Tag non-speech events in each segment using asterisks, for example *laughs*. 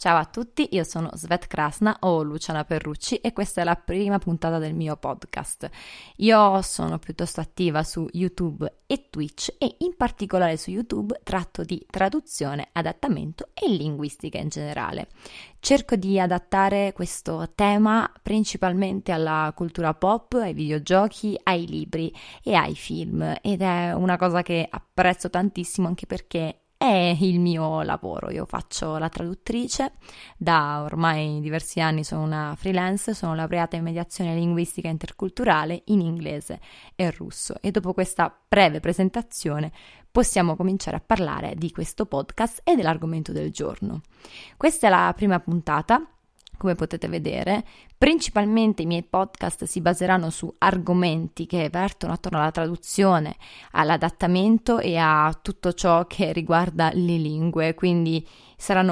Ciao a tutti, io sono Svet Krasna o Luciana Perrucci e questa è la prima puntata del mio podcast. Io sono piuttosto attiva su YouTube e Twitch e in particolare su YouTube tratto di traduzione, adattamento e linguistica in generale. Cerco di adattare questo tema principalmente alla cultura pop, ai videogiochi, ai libri e ai film ed è una cosa che apprezzo tantissimo anche perché è il mio lavoro. Io faccio la traduttrice, da ormai diversi anni sono una freelance, sono laureata in mediazione linguistica interculturale in inglese e russo e dopo questa breve presentazione possiamo cominciare a parlare di questo podcast e dell'argomento del giorno. Questa è la prima puntata come potete vedere. Principalmente i miei podcast si baseranno su argomenti che vertono attorno alla traduzione, all'adattamento e a tutto ciò che riguarda le lingue, quindi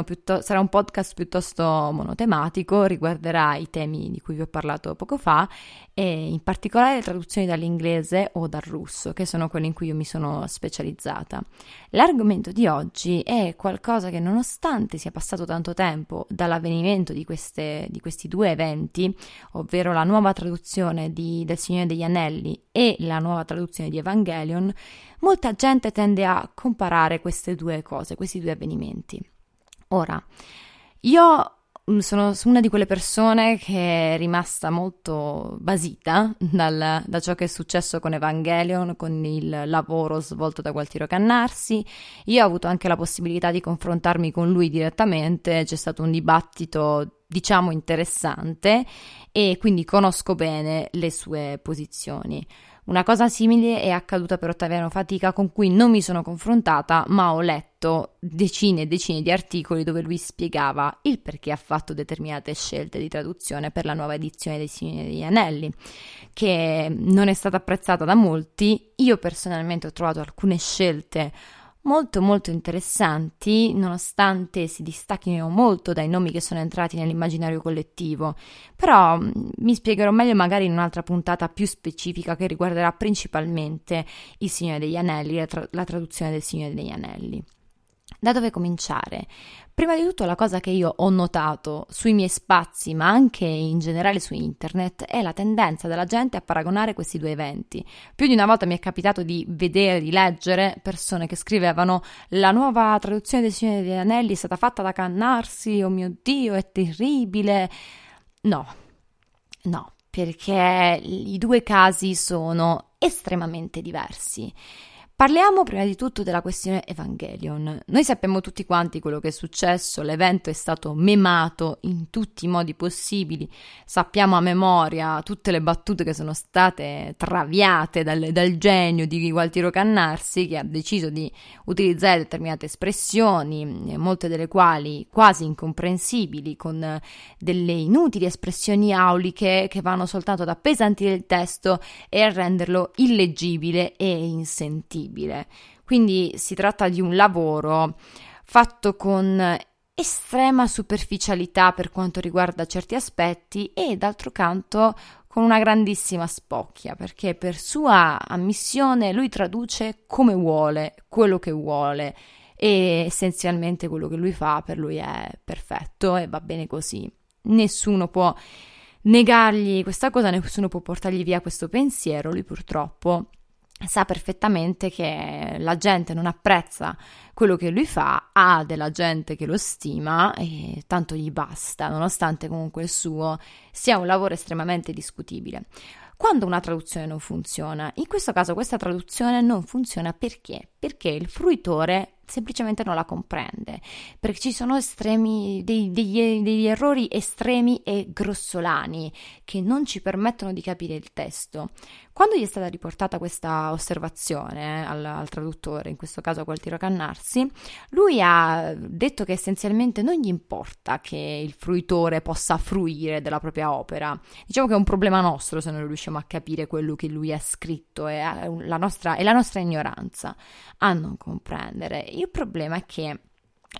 piuttosto, sarà un podcast piuttosto monotematico, riguarderà i temi di cui vi ho parlato poco fa e in particolare le traduzioni dall'inglese o dal russo, che sono quelle in cui io mi sono specializzata. L'argomento di oggi è qualcosa che nonostante sia passato tanto tempo dall'avvenimento di, queste, di questi due eventi, ovvero la nuova traduzione di, del Signore degli Anelli e la nuova traduzione di Evangelion, molta gente tende a comparare queste due cose, questi due avvenimenti. Ora, io mm, sono una di quelle persone che è rimasta molto basita dal, da ciò che è successo con Evangelion, con il lavoro svolto da Gualtiero Cannarsi. Io ho avuto anche la possibilità di confrontarmi con lui direttamente, c'è stato un dibattito diciamo interessante e quindi conosco bene le sue posizioni. Una cosa simile è accaduta per Ottaviano Fatica con cui non mi sono confrontata, ma ho letto decine e decine di articoli dove lui spiegava il perché ha fatto determinate scelte di traduzione per la nuova edizione dei Signori degli Anelli, che non è stata apprezzata da molti. Io personalmente ho trovato alcune scelte molto molto interessanti, nonostante si distacchino molto dai nomi che sono entrati nell'immaginario collettivo. Però mm, mi spiegherò meglio magari in un'altra puntata più specifica che riguarderà principalmente Il Signore degli Anelli, la, tra- la traduzione del Signore degli Anelli. Da dove cominciare? Prima di tutto la cosa che io ho notato sui miei spazi, ma anche in generale su internet, è la tendenza della gente a paragonare questi due eventi. Più di una volta mi è capitato di vedere, di leggere persone che scrivevano la nuova traduzione del Signore degli Anelli è stata fatta da Cannarsi, oh mio Dio, è terribile. No, no, perché i due casi sono estremamente diversi. Parliamo prima di tutto della questione Evangelion. Noi sappiamo tutti quanti quello che è successo, l'evento è stato memato in tutti i modi possibili, sappiamo a memoria tutte le battute che sono state traviate dal, dal genio di Gualtiero Cannarsi che ha deciso di utilizzare determinate espressioni, molte delle quali quasi incomprensibili, con delle inutili espressioni auliche che vanno soltanto ad appesantire il testo e a renderlo illeggibile e insentibile possibile. Quindi si tratta di un lavoro fatto con estrema superficialità per quanto riguarda certi aspetti e d'altro canto con una grandissima spocchia perché per sua ammissione lui traduce come vuole, quello che vuole e essenzialmente quello che lui fa per lui è perfetto e va bene così. Nessuno può negargli questa cosa, nessuno può portargli via questo pensiero, lui purtroppo sa perfettamente che la gente non apprezza quello che lui fa, ha della gente che lo stima e tanto gli basta, nonostante comunque il suo sia un lavoro estremamente discutibile. Quando una traduzione non funziona, in questo caso questa traduzione non funziona perché? Perché il fruitore semplicemente non la comprende, perché ci sono estremi, dei, degli, degli, errori estremi e grossolani che non ci permettono di capire il testo. Quando gli è stata riportata questa osservazione al, al traduttore, in questo caso a Gualtiero Cannarsi, lui ha detto che essenzialmente non gli importa che il fruitore possa fruire della propria opera. Diciamo che è un problema nostro se non riusciamo a capire quello che lui ha scritto, è la nostra, è la nostra ignoranza a non comprendere. Il problema è che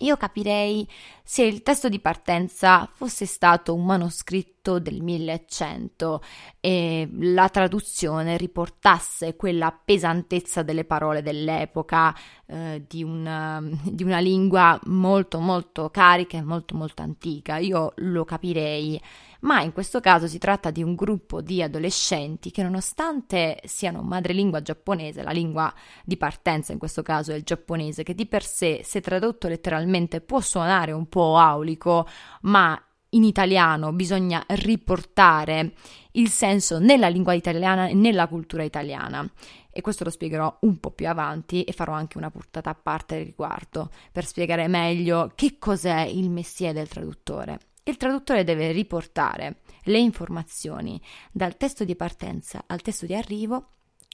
io capirei se il testo di partenza fosse stato un manoscritto del 1100 e la traduzione riportasse quella pesantezza delle parole dell'epoca, eh, di, una, di una lingua molto molto carica e molto molto antica. Io lo capirei ma in questo caso si tratta di un gruppo di adolescenti che nonostante siano madrelingua giapponese, la lingua di partenza in questo caso è il giapponese, che di per sé, se tradotto letteralmente, può suonare un po' aulico, ma in italiano bisogna riportare il senso nella lingua italiana e nella cultura italiana. E questo lo spiegherò un po' più avanti e farò anche una portata a parte al riguardo per spiegare meglio che cos'è il mestiere del traduttore. Il traduttore deve riportare le informazioni dal testo di partenza al testo di arrivo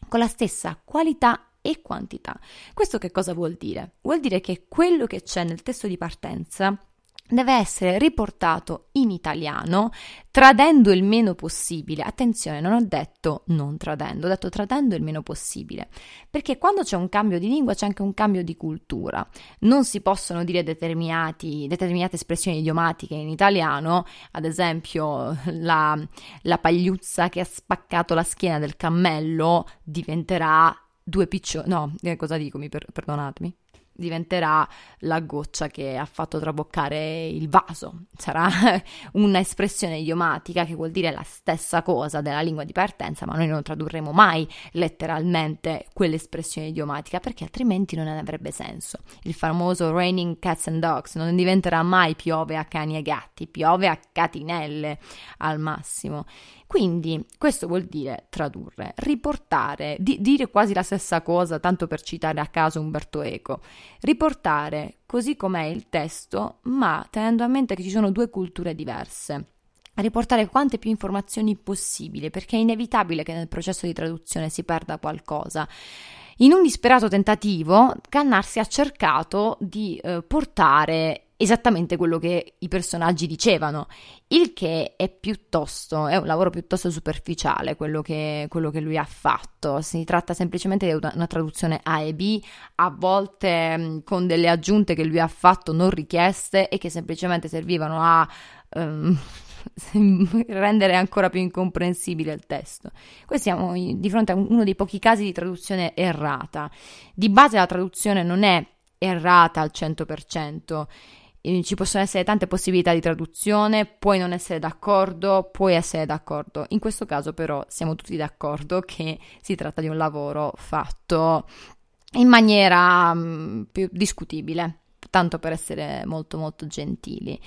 con la stessa qualità e quantità. Questo che cosa vuol dire? Vuol dire che quello che c'è nel testo di partenza deve essere riportato in italiano tradendo il meno possibile. Attenzione, non ho detto non tradendo, ho detto tradendo il meno possibile, perché quando c'è un cambio di lingua c'è anche un cambio di cultura. Non si possono dire determinate espressioni idiomatiche in italiano, ad esempio la, la pagliuzza che ha spaccato la schiena del cammello diventerà due piccioni, no, eh, cosa dico, per, perdonatemi diventerà la goccia che ha fatto traboccare il vaso. Sarà *laughs* un'espressione idiomatica che vuol dire la stessa cosa della lingua di partenza, ma noi non tradurremo mai letteralmente quell'espressione idiomatica perché altrimenti non avrebbe senso. Il famoso raining cats and dogs non diventerà mai piove a cani e gatti, piove a catinelle al massimo. Quindi questo vuol dire tradurre, riportare, di, dire quasi la stessa cosa, tanto per citare a caso Umberto Eco, riportare così com'è il testo, ma tenendo a mente che ci sono due culture diverse riportare quante più informazioni possibile, perché è inevitabile che nel processo di traduzione si perda qualcosa. In un disperato tentativo, Cannarsi ha cercato di eh, portare esattamente quello che i personaggi dicevano, il che è piuttosto, è un lavoro piuttosto superficiale quello che, quello che lui ha fatto, si tratta semplicemente di una, traduzione A e B, a volte mh, con delle aggiunte che lui ha fatto non richieste e che semplicemente servivano a... Um, *laughs* rendere ancora più incomprensibile il testo. Qui siamo di fronte a uno dei pochi casi di traduzione errata. Di base la traduzione non è errata al 100%, ci possono essere tante possibilità di traduzione, puoi non essere d'accordo, puoi essere d'accordo. In questo caso però siamo tutti d'accordo che si tratta di un lavoro fatto in maniera um, più discutibile, tanto per essere molto molto gentili.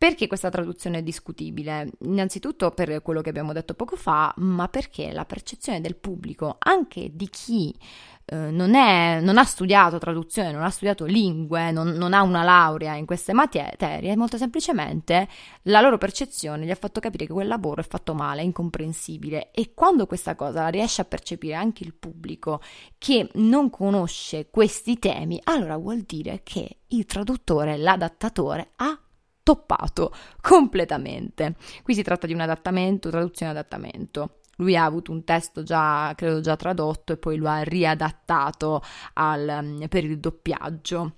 Perché questa traduzione è discutibile? Innanzitutto per quello che abbiamo detto poco fa, ma perché la percezione del pubblico, anche di chi eh, non, è, non, ha studiato traduzione, non ha studiato lingue, non, non, ha una laurea in queste materie, molto semplicemente la loro percezione gli ha fatto capire che quel lavoro è fatto male, è incomprensibile e quando questa cosa la riesce a percepire anche il pubblico che non conosce questi temi, allora vuol dire che il traduttore, l'adattatore ha toppato completamente. Qui si tratta di un adattamento, traduzione adattamento lui ha avuto un testo già, credo già tradotto e poi lo ha riadattato al, mm, per il doppiaggio.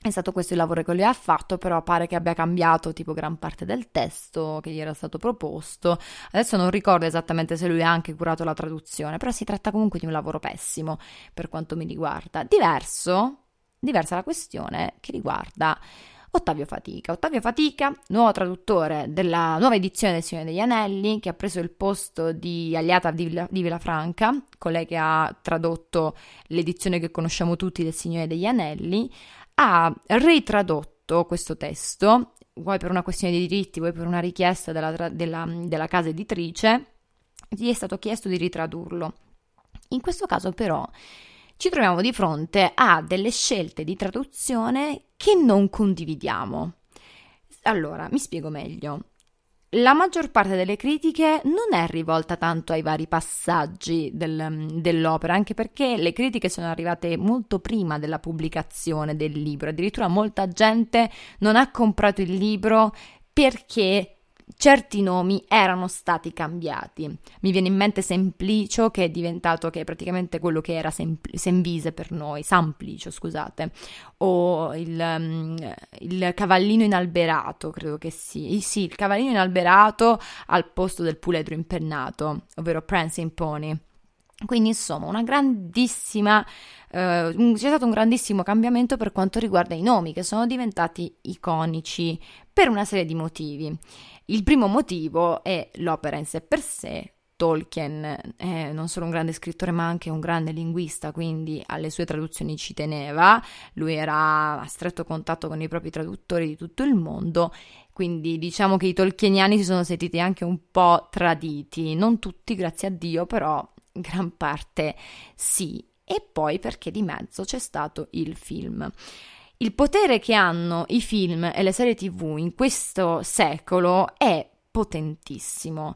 È stato questo il lavoro che lui ha fatto, però pare che abbia cambiato tipo gran parte del testo che gli era stato proposto. Adesso non ricordo esattamente se lui ha anche curato la traduzione, però si tratta comunque di un lavoro pessimo per quanto mi riguarda. Diverso, diversa la questione che riguarda Ottavio Fatica. Ottavio Fatica, nuovo traduttore della nuova edizione del Signore degli Anelli, che ha preso il posto di Aliata di, Villa, di Villafranca, colei che ha tradotto l'edizione che conosciamo tutti del Signore degli Anelli, ha ritradotto questo testo, vuoi per una questione di diritti, vuoi per una richiesta della, della, della casa editrice, gli è stato chiesto di ritradurlo. In questo caso però ci troviamo di fronte a delle scelte di traduzione che non condividiamo. Allora, mi spiego meglio. La maggior parte delle critiche non è rivolta tanto ai vari passaggi del, dell'opera, anche perché le critiche sono arrivate molto prima della pubblicazione del libro. Addirittura molta gente non ha comprato il libro perché certi nomi erano stati cambiati. Mi viene in mente Semplicio, che è diventato che è praticamente quello che era Sempl- Semvise per noi, Samplicio, scusate, o il, um, il, cavallino inalberato, credo che sì. sì, il cavallino inalberato al posto del puledro impennato, ovvero Prancing Pony. Quindi insomma una grandissima, eh, c'è stato un grandissimo cambiamento per quanto riguarda i nomi che sono diventati iconici per una serie di motivi. Il primo motivo è l'opera in sé per sé. Tolkien è non solo un grande scrittore ma anche un grande linguista, quindi alle sue traduzioni ci teneva, lui era a stretto contatto con i propri traduttori di tutto il mondo, quindi diciamo che i tolkieniani si sono sentiti anche un po' traditi, non tutti grazie a Dio, però gran parte sì, e poi perché di mezzo c'è stato il film. Il potere che hanno i film e le serie tv in questo secolo è potentissimo.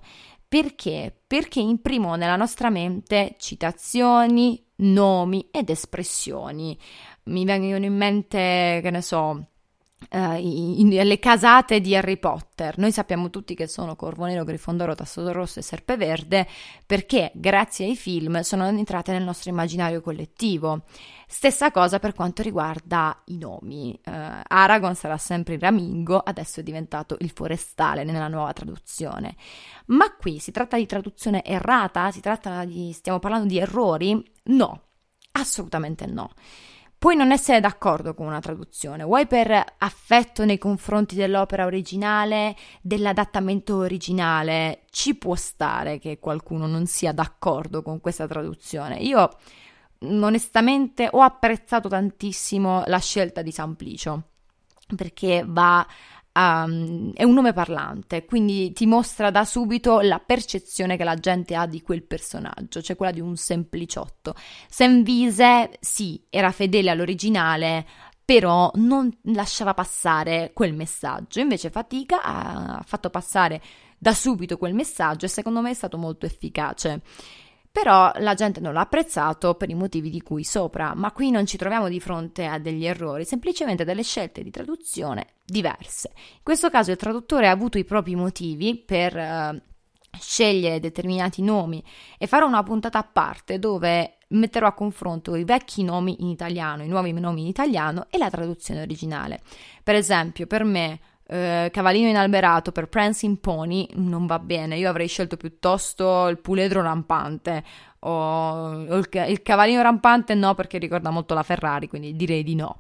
Perché? Perché imprimono nella nostra mente citazioni, nomi ed espressioni. Mi vengono in mente, che ne so, Uh, in, le casate di Harry Potter. Noi sappiamo tutti che sono Corvo Nero, Grifondoro, Tasto Rosso e Serpeverde perché grazie ai film sono entrate nel nostro immaginario collettivo. Stessa cosa per quanto riguarda i nomi. Uh, Aragorn sarà sempre il Ramingo, adesso è diventato il Forestale nella nuova traduzione. Ma qui si tratta di traduzione errata? Si tratta di... stiamo parlando di errori? No, assolutamente no. Puoi non essere d'accordo con una traduzione, vuoi per affetto nei confronti dell'opera originale, dell'adattamento originale, ci può stare che qualcuno non sia d'accordo con questa traduzione. Io onestamente ho apprezzato tantissimo la scelta di Samplicio perché va Um, è un nome parlante, quindi ti mostra da subito la percezione che la gente ha di quel personaggio, cioè quella di un sempliciotto. Senvise, sì, era fedele all'originale, però non lasciava passare quel messaggio. Invece Fatica ha fatto passare da subito quel messaggio e secondo me è stato molto efficace. Però la gente non l'ha apprezzato per i motivi di cui sopra, ma qui non ci troviamo di fronte a degli errori, semplicemente delle scelte di traduzione diverse. In questo caso il traduttore ha avuto i propri motivi per uh, scegliere determinati nomi e fare una puntata a parte dove metterò a confronto i vecchi nomi in italiano, i nuovi nomi in italiano e la traduzione originale. Per esempio, per me eh, cavallino inalberato per Prancing Pony non va bene. Io avrei scelto piuttosto il puledro rampante o, il, il, cavallino rampante no perché ricorda molto la Ferrari, quindi direi di no.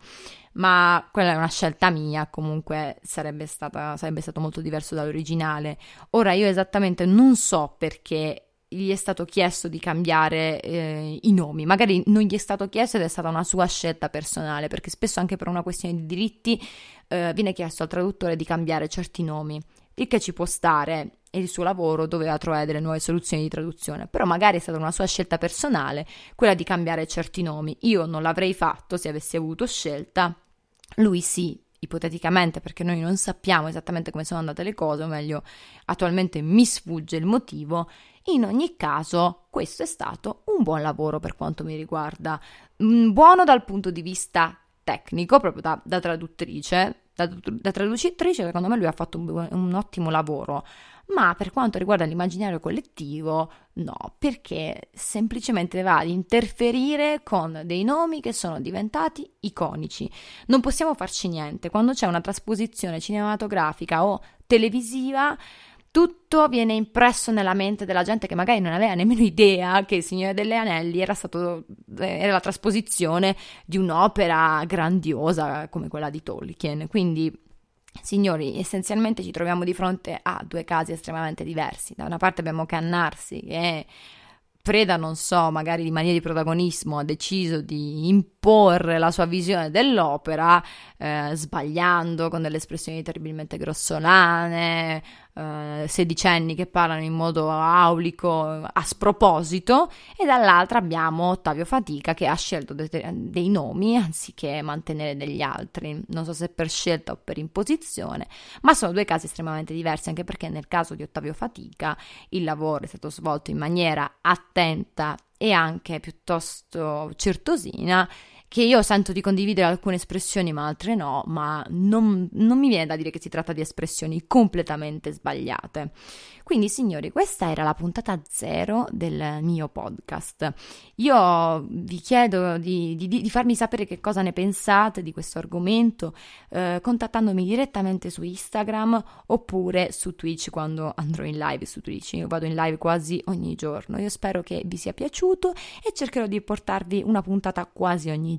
Ma quella è una scelta mia, comunque sarebbe, stata, sarebbe stato molto diverso dall'originale. Ora io esattamente non so perché gli è stato chiesto di cambiare eh, i nomi, magari non gli è stato chiesto ed è stata una sua scelta personale, perché spesso anche per una questione di diritti eh, viene chiesto al traduttore di cambiare certi nomi, il che ci può stare e il suo lavoro doveva trovare delle nuove soluzioni di traduzione, però magari è stata una sua scelta personale quella di cambiare certi nomi. Io non l'avrei fatto se avessi avuto scelta, lui sì, ipoteticamente perché noi non sappiamo esattamente come sono andate le cose, o meglio, attualmente mi sfugge il motivo, in ogni caso, questo è stato un buon lavoro per quanto mi riguarda. Mm, buono dal punto di vista tecnico, proprio da, da traduttrice. Da, da, traducitrice, secondo me, lui ha fatto un, un ottimo lavoro. Ma per quanto riguarda l'immaginario collettivo, no, perché semplicemente va ad interferire con dei nomi che sono diventati iconici. Non possiamo farci niente. Quando c'è una trasposizione cinematografica o televisiva, tutto viene impresso nella mente della gente che magari non aveva nemmeno idea che Il Signore degli Anelli era, stato, eh, era la trasposizione di un'opera grandiosa come quella di Tolkien. Quindi Signori, essenzialmente ci troviamo di fronte a due casi estremamente diversi. Da una parte abbiamo Cannarsi, che preda, non so, magari di mania di protagonismo, ha deciso di imporre la sua visione dell'opera, eh, sbagliando con delle espressioni terribilmente grossolane, eh, sedicenni che parlano in modo aulico, a sproposito, e dall'altra abbiamo Ottavio Fatica che ha scelto de- dei nomi anziché mantenere degli altri. Non so se per scelta o per imposizione, ma sono due casi estremamente diversi, anche perché nel caso di Ottavio Fatica il lavoro è stato svolto in maniera attenta e anche piuttosto certosina che io sento di condividere alcune espressioni ma altre no, ma non, non, mi viene da dire che si tratta di espressioni completamente sbagliate. Quindi signori, questa era la puntata zero del mio podcast. Io vi chiedo di, di, di farmi sapere che cosa ne pensate di questo argomento eh, contattandomi direttamente su Instagram oppure su Twitch quando andrò in live su Twitch. Io vado in live quasi ogni giorno. Io spero che vi sia piaciuto e cercherò di portarvi una puntata quasi ogni giorno.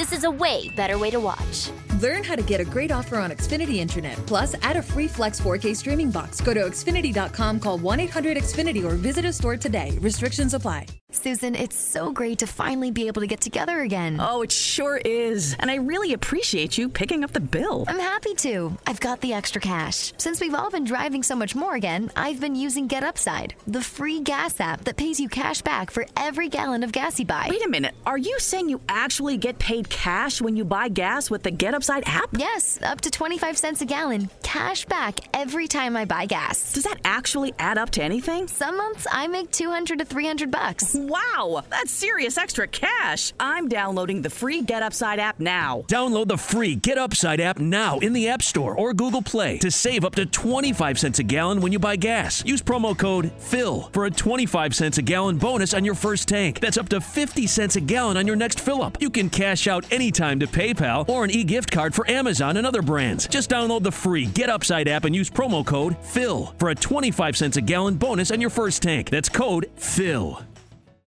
This is a way better way to watch. Learn how to get a great offer on Xfinity Internet. Plus, add a free Flex 4K streaming box. Go to Xfinity.com, call 1 800 Xfinity, or visit a store today. Restrictions apply. Susan, it's so great to finally be able to get together again. Oh, it sure is. And I really appreciate you picking up the bill. I'm happy to. I've got the extra cash. Since we've all been driving so much more again, I've been using Get Upside, the free gas app that pays you cash back for every gallon of gas you buy. Wait a minute. Are you saying you actually get paid cash when you buy gas with the Get Upside app? Yes, up to 25 cents a gallon. Cash back every time I buy gas. Does that actually add up to anything? Some months I make 200 to 300 bucks. Wow, that's serious extra cash. I'm downloading the free Get Upside app now. Download the free Get Upside app now in the App Store or Google Play to save up to 25 cents a gallon when you buy gas. Use promo code FILL for a 25 cents a gallon bonus on your first tank. That's up to 50 cents a gallon on your next fill up. You can cash out anytime to PayPal or an e gift card for Amazon and other brands. Just download the free Get Upside app and use promo code FILL for a 25 cents a gallon bonus on your first tank. That's code FILL.